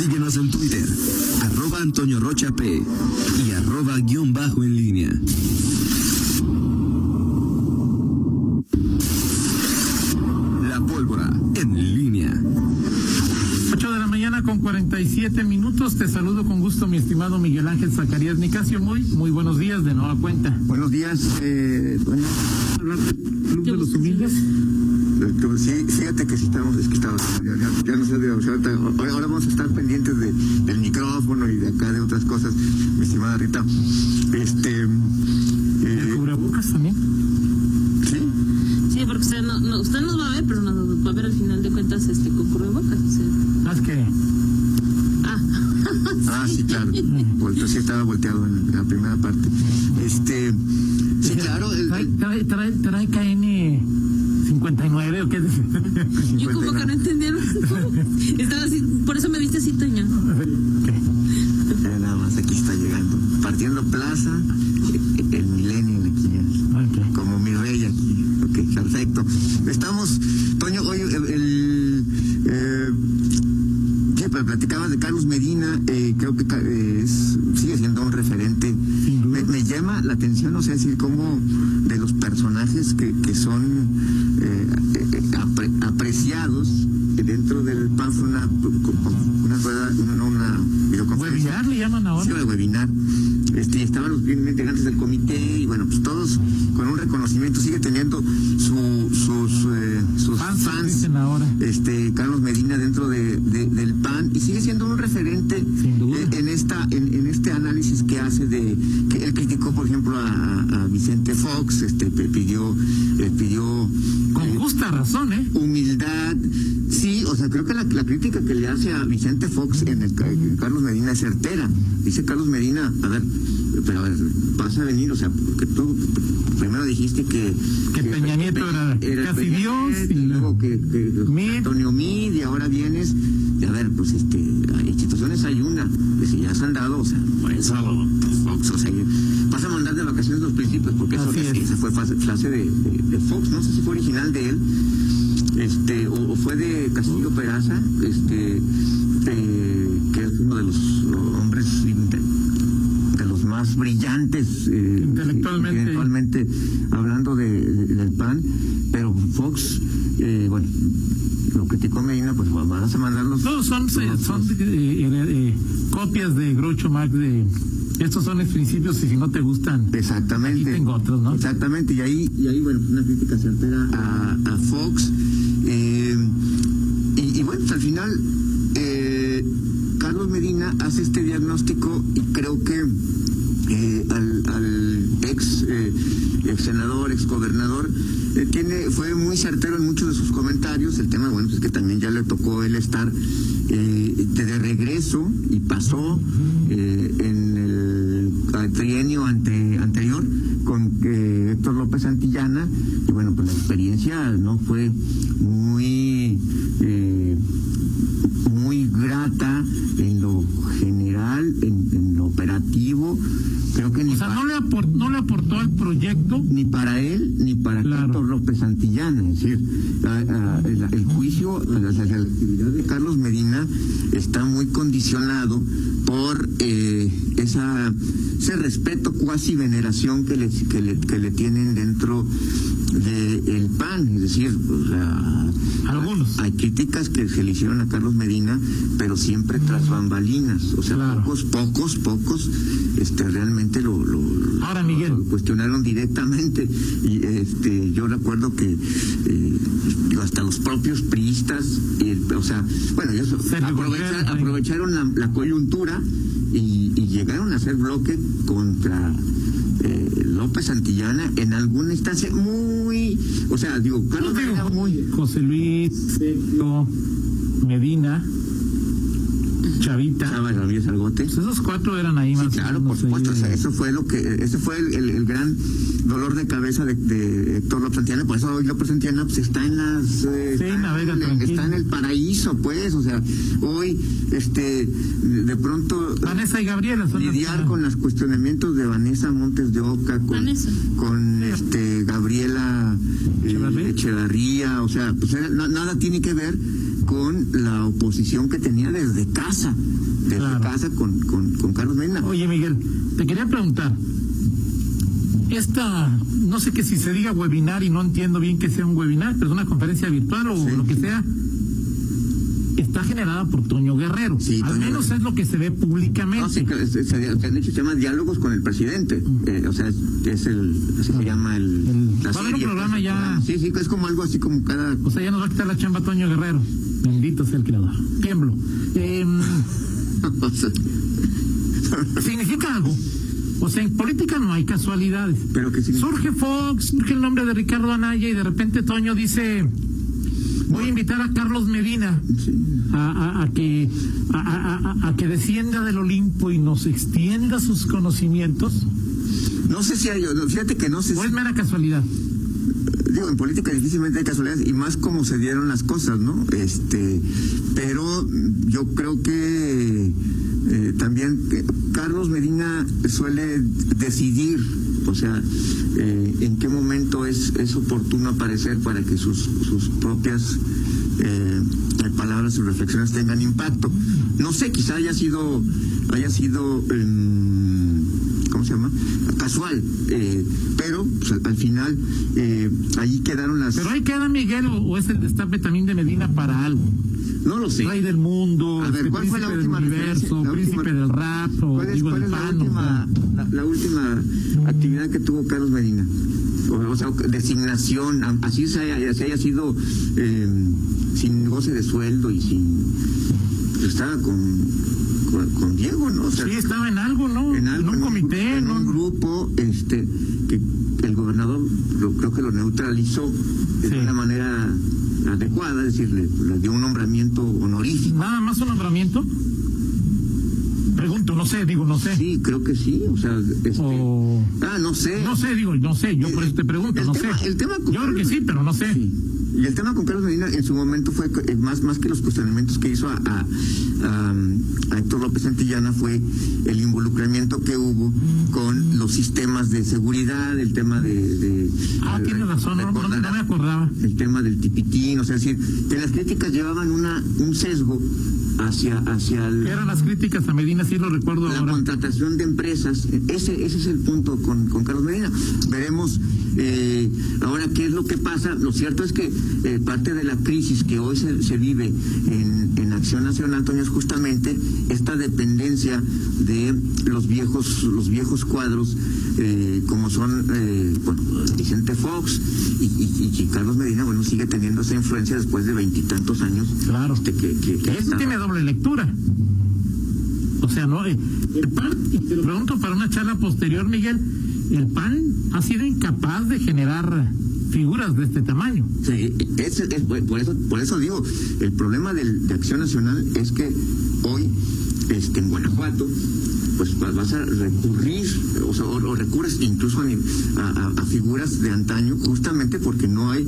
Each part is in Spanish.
Síguenos en Twitter, arroba Antonio Rocha P y arroba guion bajo en línea. La pólvora en línea. 8 de la mañana con 47 minutos. Te saludo con gusto, mi estimado Miguel Ángel Zacarías Nicasio. Muy, muy buenos días de nueva cuenta. Buenos días, eh. Club de los Humildes. Sí, fíjate que sí estamos, es que estamos, ya, ya- ya no sé, de- o sea, ahora, ahora vamos a estar pendientes de, del micrófono y de acá de otras cosas, mi estimada Rita. Este, El eh, cubrebocas también. sí, Sí, porque usted, no, no- usted nos va a ver, pero nos va a ver al final de cuentas este, con cubrebocas. O sea. Ah, Ah, ah, sí, claro, Volteo, sí estaba volteado en la primera parte. Este, sí, claro, el- trae, el- trae, trae, trae KN 59 o qué dice. yo como que no entendieron. Estaba así, por eso me viste así, Toño. ya nada más aquí está llegando, partiendo plaza, el milenio aquí ya. Ok. como mi rey aquí. Ok, perfecto. Estamos, Toño, hoy el, el, eh, sí, platicabas de Carlos Medina, eh, creo que eh, es, sigue siendo un referente. Me, me llama la atención, o sea, decir, cómo de los personajes que, que son una, una una, una videoconferencia. Webinar le llaman Sí, ahora. el webinar. Este, estaban los integrantes del comité y bueno, pues todos con un reconocimiento. Sigue teniendo su, sus, eh, sus Fans, fans, dicen ahora. este, Carlos Medina dentro de, de- del PAN y sigue siendo un referente eh, en esta en, en este análisis que hace de que él criticó por ejemplo a, a Vicente Fox este pidió eh, pidió Con eh, justa razón, ¿eh? humildad. Sí, o sea, creo que la, la crítica que le hace a Vicente Fox en el en Carlos Medina es certera. Dice Carlos Medina, a ver, pero a ver, vas a venir, o sea, porque tú primero dijiste que... Que Peña Nieto era casi Peña Dios, Nieto, y luego que, que- Mid. Antonio Mid, y ahora vienes, y a ver, pues este, hay instituciones hay una, que si ya se han dado, o sea, por eso, Fox, o sea, vas a mandar de vacaciones los principios, porque eso, es. esa fue frase frase de, de- de Fox, no sé si fue original de él, este o, o fue de Castillo Peraza este eh, que es uno de los hombres inte- de los más brillantes eh, Intelectualmente. intelectualmente hablando de, de- del PAN pero Fox eh, bueno lo criticó Medina pues vas a mandarlos Todos son, eh, son eh, eh, eh, copias de Groucho Marx de estos son los principios y si no te gustan, Exactamente. Aquí tengo otros, ¿no? Exactamente, y ahí, y ahí bueno, una crítica certera a, a Fox. Eh, y, bueno, al final, eh, Carlos Medina hace este diagnóstico y creo que eh, al, al ex, eh, ex senador, ex gobernador, eh, tiene, fue muy certero en muchos de sus comentarios. El tema, bueno, pues es que también ya le tocó él estar de, de regreso y pasó en el trienio ante, Héctor López Santillana y bueno, pues la experiencia no fue muy eh, muy grata en lo general, en, en lo operativo. Creo que ni, o sea, no le, apor- no le aportó al proyecto ni para él ni para Claro. Héctor López Santillana. Es decir, a- a- el, el la, actividad de Carlos Medina está muy condicionado por eh, esa, ese respeto, cuasi veneración que le, que le, que le tienen dentro del PAN. Es decir, o sea, Algunos. hay críticas que se le hicieron a Carlos Medina, pero siempre tras bambalinas. O sea, Claro. pocos, pocos, pocos, este, realmente lo, lo, Ahora, Miguel. lo cuestionaron directamente. Y este, yo recuerdo que eh, hasta los propios priistas, y o sea, bueno, ellos aprovecharon la, la coyuntura y, y llegaron a hacer bloque contra eh, López Santillana en alguna instancia muy, o sea, digo, Carlos Pues digo, muy José Luis, Sergio, Medina, Chavita. Chava Ramírez Argote. Pues esos cuatro eran ahí más. Sí, claro, por supuesto. o sea, eso fue lo que, ese fue el, el- el gran dolor de cabeza de, de Héctor López Santillana. Por eso hoy López Santillana pues, está en las, eh, Sí, está, navega en, tranquilo. está en el paraíso, pues. O sea, hoy, este, de pronto Vanessa y Gabriela son lidiar con los cuestionamientos de Vanessa Montes de Oca, con, Vanessa. con este Gabriela eh, Echevarría. O sea, pues era- nada tiene que ver con la oposición que tenía desde casa, desde Claro. casa con, con, con Carlos Medina. Oye, Miguel, te quería preguntar. Esta, no sé que si se diga webinar y no entiendo bien que sea un webinar, pero es una conferencia virtual o Sí. lo que sea, está generada por Toño Guerrero. Sí, Al Toño menos Guerrero. es lo que se ve públicamente. No, sí, que se, se- de hecho se llama Diálogos con el Presidente. Eh, o sea, es, es el, así se llama el... El- la va a haber un programa pues, ya. programa. Sí, sí, es como algo así como cada... O sea, ya nos va a quitar la chamba Toño Guerrero. Bendito sea el creador. Tiemblo. Eh, significa algo. O sea, en política no hay casualidades. pero que. Surge Fox, surge el nombre de Ricardo Anaya y de repente Toño dice, voy a invitar a Carlos Medina a, a- a que a, que descienda del Olimpo y nos extienda sus conocimientos. No sé si hay... Fíjate que no sé ¿O es mera casualidad? digo, en política difícilmente hay casualidades y más como se dieron las cosas, ¿no? Este, pero yo creo que eh, también eh, Carlos Medina suele decidir, o sea, eh, en qué momento es, es oportuno aparecer para que sus, sus propias eh, palabras, sus reflexiones tengan impacto. No sé, quizá haya sido, haya sido em, ¿cómo se llama? Casual, eh, pero pues, al, al final eh, ahí quedaron las... Pero ahí queda Miguel o, o es el destape también de Medina para algo. No lo sé. Rey del mundo, A ver, ¿cuál fue la príncipe última del referencia? universo, La príncipe última- del rap, o ¿Cuál es, digo cuál del es la, última, sea. la, la última actividad que tuvo Carlos Medina? O, o sea, designación, así se haya, se haya sido eh, sin goce de sueldo y sin... Estaba con, con, con Diego, ¿no? O sea, Sí, estaba en algo, ¿no? en, algo, un en comité, en ¿no? un grupo este que el gobernador lo- creo que lo neutralizó de Sí. una manera adecuada, es decir, le, le dio un nombramiento honorífico. Nada más un nombramiento. Pregunto, no sé, digo, no sé. Sí, creo que sí, o sea, este, O... ah, no sé. No sé, digo, no sé, yo por eso te pregunto, no tema- sé. el tema yo creo que sí, pero no sé. Sí. Y el tema con Carlos Medina en su momento fue eh, más, más que los cuestionamientos que hizo a, a, a, a Héctor López Santillana fue el involucramiento que hubo con los sistemas de seguridad, el tema de... de- Ah, tienes razón, no, no, no me acordaba. el tema del tipitín, o sea, es decir, que las críticas llevaban una un sesgo hacia hacia el- Eran las críticas a Medina, sí lo recuerdo la ahora. contratación de empresas. Ese ese es el punto con, con Carlos Medina. Veremos eh, ahora qué es lo que pasa. Lo cierto es que eh, parte de la crisis que hoy se, se vive en, en Acción Nacional, Toño, es justamente esta dependencia de los viejos los viejos cuadros eh, como son eh, bueno, Vicente Fox y, y- y Carlos Medina, bueno, sigue teniendo esa influencia después de veintitantos años. Claro. este, que, que, que eso tiene doble lectura. O sea, no, eh, pregunto para una charla posterior, Miguel, el PAN ha sido incapaz de generar figuras de este tamaño. Sí, es, es- por, eso, por eso digo, el problema del- de Acción Nacional es que hoy este, en Guanajuato pues va- vas a recurrir, o, sea, o, o recurres incluso a- a- a figuras de antaño, justamente porque no hay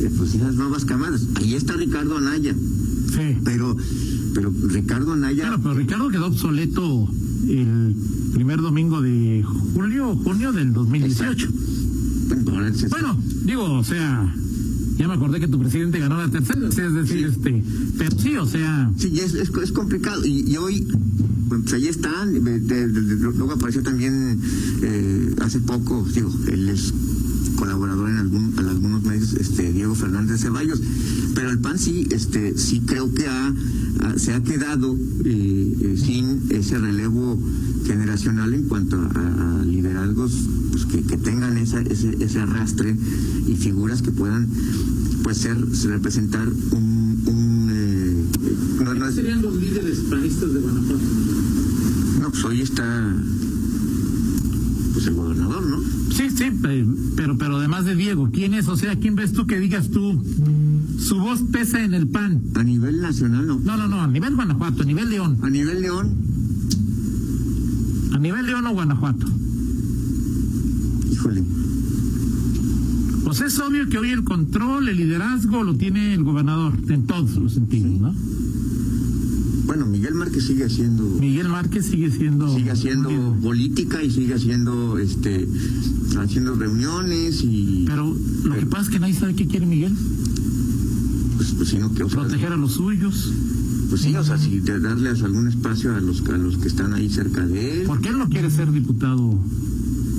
eh, pues esas nuevas camadas. Ahí está Ricardo Anaya, Sí. pero, pero Ricardo Anaya... Claro, pero Ricardo quedó obsoleto el primer domingo de julio o junio del 2018. bueno, digo, o sea, ya me acordé que tu presidente ganó la tercera, es decir, este, pero sí, o sea, Sí, es, es, es complicado. Y, y hoy, bueno, pues ahí están. de- de- de- luego apareció también eh, hace poco, digo, él es colaborador en, algún, en algunos medios, este Diego Fernández Ceballos. Pero el PAN sí, este, sí creo que ha, ha- se ha quedado eh, eh, sin ese relevo generacional en cuanto a, a liderazgos pues, que, que tengan esa, ese, ese arrastre y figuras que puedan pues ser representar un, un eh, no, no es- serían los líderes panistas de Guanajuato? no, pues hoy está pues el gobernador, ¿no? Sí, sí, pe- pero, pero además de Diego, ¿quién es? O sea, ¿quién ves tú que digas tú, su voz pesa en el PAN? A nivel nacional, no. No, no, no, a nivel Guanajuato, a nivel León, A nivel León, a nivel León o Guanajuato. híjole, Pues es obvio que hoy el control, el liderazgo lo tiene el gobernador, en todos los sentidos, ¿no? bueno, Miguel Márquez sigue haciendo Miguel Márquez sigue siendo... sigue haciendo política y sigue haciendo este haciendo reuniones y Pero lo que pasa es que nadie sabe qué quiere Miguel. pues, pues sino que o sea, proteger a los suyos. pues sí, o sea, si de darles algún espacio a los a los que están ahí cerca de él. ¿Por qué él no quiere ser diputado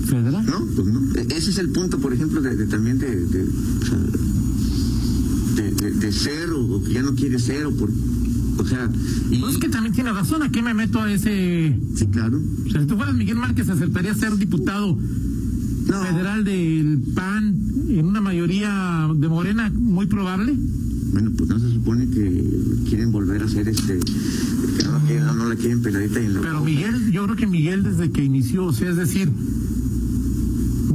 federal? No, pues no. E- Ese es el punto, por ejemplo, de, de también de, de, o sea, de, ser o, o que ya no quiere ser o por, o sea, y, Pues es que también tiene razón, ¿a qué me meto a ese...? sí, claro. O sea, si tú fueras Miguel Márquez, ¿aceptaría ser diputado No, federal del PAN en una mayoría de Morena muy probable? bueno, pues no se supone que quieren volver a hacer este, que no, no, no la quieren peladita y en la Pero. Miguel, yo creo que Miguel desde que inició, o sea, es decir,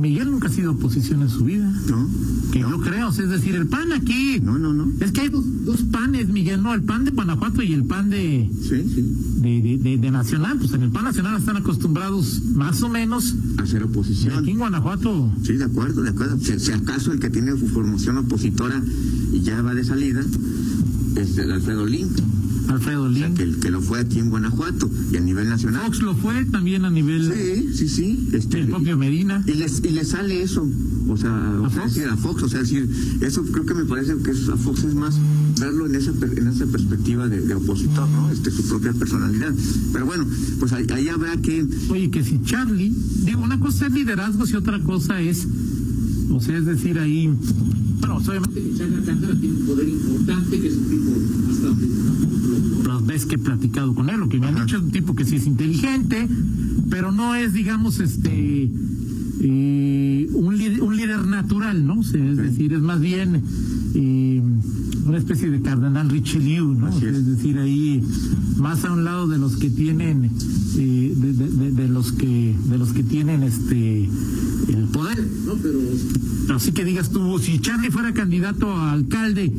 Miguel nunca ha sido oposición en su vida. No, Que no, yo creo, es decir, el PAN aquí. no, no, no. Es que hay dos, dos panes, Miguel, no, el pan de Guanajuato y el pan de, Sí, sí, de, de, de- de Nacional. Pues en el pan nacional están acostumbrados más o menos. hacer Y oposición. aquí en Guanajuato, Sí, de acuerdo, de acuerdo. Si, si acaso el que tiene su formación opositora y ya va de salida es el Alfredo Lin, Alfredo o sea, Lin. que, lo fue aquí en Guanajuato y a nivel nacional. Fox lo fue también a nivel Sí, sí, sí. Este, el propio Medina. y, les, y le sale eso, o sea, ¿A Fox? decir, a Fox, o sea, decir, eso creo que me parece que es- a Fox es más verlo en esa en esa perspectiva de, de opositor, ¿no? Este, su propia personalidad. Pero bueno, pues ahí, ahí habrá que, Oye, que si Charlie, digo, una cosa es liderazgo y otra cosa es, o sea, es decir, ahí, bueno, obviamente Alcántara tiene un poder importante, que es un tipo, hasta donde las veces que he platicado con él, lo que me han dicho es un tipo que sí es inteligente, pero no es, digamos, este, eh, un, líder, un líder natural, ¿no? O sea, es decir, es más bien eh, una especie de cardenal Richelieu, ¿no? Así es. es decir, ahí más a un lado de los que tienen eh, de, de- de- de los que de los que tienen este el poder no pero pero sí que digas tú si Charlie fuera candidato a alcalde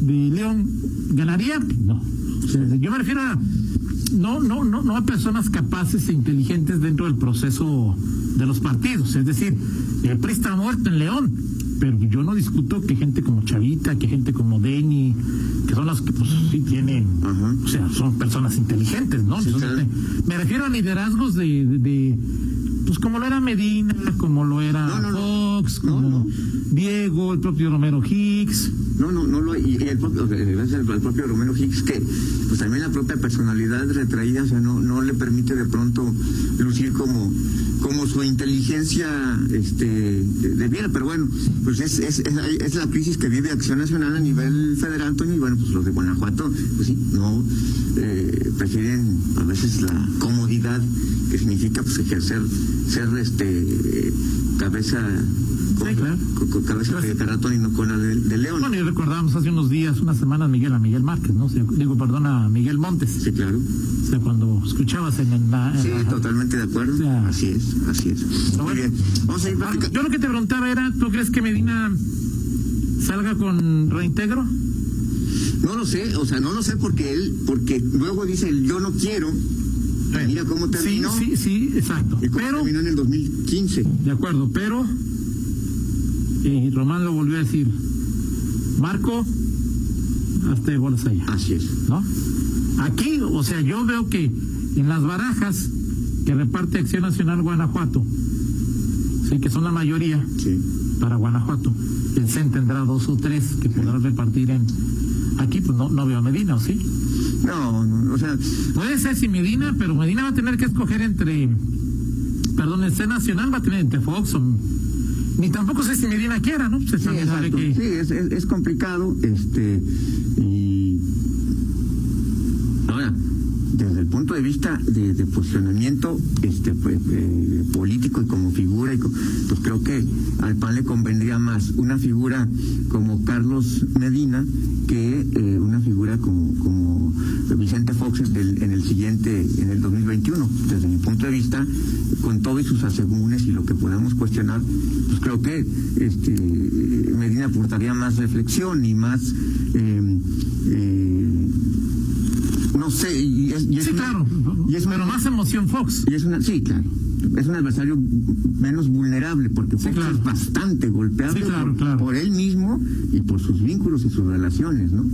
de León ganaría no. O sea, yo me refiero a no no no no a personas capaces e inteligentes dentro del proceso de los partidos. Es decir el PRI está muerto en León pero yo no discuto que gente como Chavita, que gente como Denny, que son las que pues sí tienen, Ajá. o sea, son personas inteligentes, ¿no? Sí, claro. me refiero a liderazgos de, de, de, pues como lo era Medina, como lo era No, no, no. Fox, como. Diego, el propio Romero Hicks. No, no, no lo hay. Y el propio, eh, gracias al al propio Romero Hicks, que pues también la propia personalidad retraída, o sea, no, no le permite de pronto lucir como, como su inteligencia este, debiera. Pero bueno, pues es, es, es, es la crisis que vive Acción Nacional a nivel federal, Antonio, y bueno, pues los de Guanajuato, pues sí, no eh, prefieren a veces la comodidad que significa pues ejercer, ser este eh, cabeza Sí, claro. con- con cabeza de ratón y no con la de, de león. Bueno, y recordábamos hace unos días, unas semanas, Miguel a Miguel Márquez, ¿no? O sea, digo, perdón, a Miguel Montes. Sí, claro. O sea, cuando escuchabas en, en la... en Sí, la- totalmente de acuerdo. Así es, así es. Muy bueno. bien. Vamos a ir Ah, platicando. Yo lo que te preguntaba era, ¿tú crees que Medina salga con reintegro? No lo sé, o sea, no lo sé porque él, porque luego dice el yo no quiero. Mira cómo terminó. Sí, sí, sí, exacto. Y cómo Pero, terminó en el 2015. de acuerdo, pero, y Román lo volvió a decir, Marco, hasta de bolas allá, Así es. ¿no? Aquí, o sea, yo veo que en las barajas que reparte Acción Nacional Guanajuato, sí, que son la mayoría Sí. para Guanajuato, el CEN tendrá dos o tres que podrá repartir en... Aquí, pues no, no veo a Medina, ¿o sí? No, no, o sea, Puede ser sin Medina, pero Medina va a tener que escoger entre. Perdón, el C Nacional va a tener entre Fox o. Ni tampoco sé si Medina quiera, ¿no? Sí, que. Es, es, es complicado. Este, y. Ahora, desde el punto de vista de, de posicionamiento este, pues, eh, político y como figura, y co- pues creo que al PAN le convendría más una figura como Carlos Medina que eh, una figura como, como Vicente Fox en el, en el siguiente, en el 2021. Desde mi punto de vista, con todos sus asegúnes y lo que podamos cuestionar, pues creo que este, Medina aportaría más reflexión y más... eh, eh, no sé, y es, y es Sí, una- claro. y es una- pero más emoción Fox. y es una, sí, claro. Es un adversario menos vulnerable porque Sí, Fox claro. es bastante golpeable Sí, claro, por, claro. por él mismo y por sus vínculos y sus relaciones, ¿no?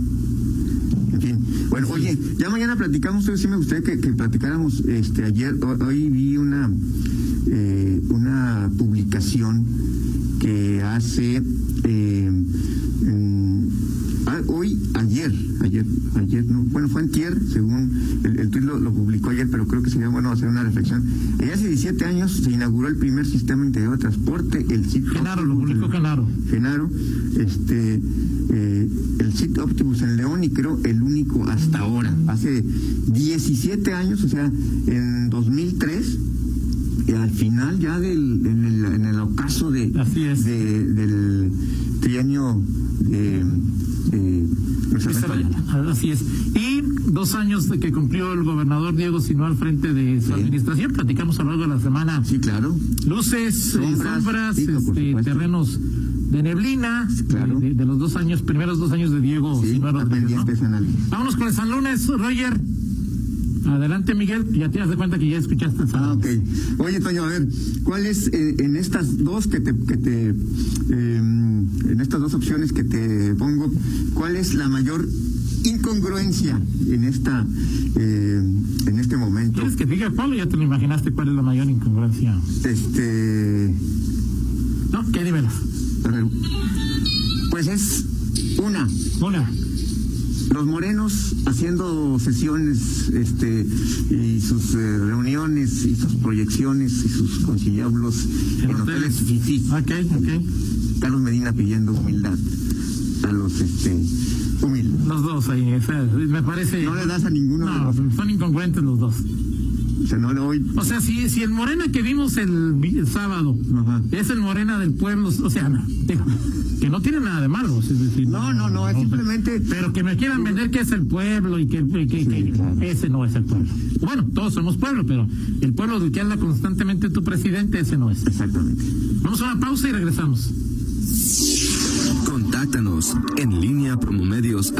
Bueno, oye, ya mañana platicamos, sí me gustaría que, platicáramos, este, ayer, ho- hoy vi una, eh, una publicación que hace, eh, mm, ah, hoy, ayer, ayer, ayer, no, bueno, fue antier, según bueno hacer una reflexión. Hace 17 años se inauguró el primer sistema integrado de transporte, el SIT Genaro, lo publicó Genaro. Genaro, este, eh, el SIT Optimus en León y creo el único hasta ahora. Hace 17 años, o sea, en 2003, y al final ya del, en, el, en el ocaso de, Así es. de- del trienio de, de. Así es. Y dos años de que cumplió el gobernador Diego Sinó al frente de su Sí. administración. Platicamos a lo largo de la semana. Sí, claro. Luces, eh, Sombras, sombras, sí, este, terrenos de neblina, claro. de, de los dos años, primeros dos años de Diego Sí, está Rodríguez, ¿no? Vámonos con el San Lunes, Roger. Adelante, Miguel. Ya te das de cuenta que ya escuchaste el San Ah, ok. Oye, Toño, a ver, ¿cuál es eh, en estas dos que te, que te eh, en estas dos opciones que te pongo, cuál es la mayor incongruencia en esta eh, en este momento? ¿Quieres que diga cuál o ya te lo imaginaste cuál es la mayor incongruencia? Este, No, ¿qué ver, pues es una, Una. los morenos haciendo sesiones este y sus eh, reuniones y sus proyecciones y sus conciliábulos en, hoteles fifís. Ok, ok. Carlos Medina pidiendo humildad a los este humildes. Los dos ahí. esa- me parece. No le das a ninguno de No, los son incongruentes los dos. o sea, no le doy O sea, si, si el Morena que vimos el, sábado Ajá. es el Morena del pueblo, o sea, no, que no tiene nada de malo. Es decir, No, no, no, es simplemente- Pero que me quieran vender que es el pueblo y que, que- que- que claro. ese no es el pueblo. Bueno, todos somos pueblo, pero el pueblo del que habla constantemente tu presidente, ese no es. exactamente. Vamos a una pausa y regresamos. Contáctanos en línea promomedios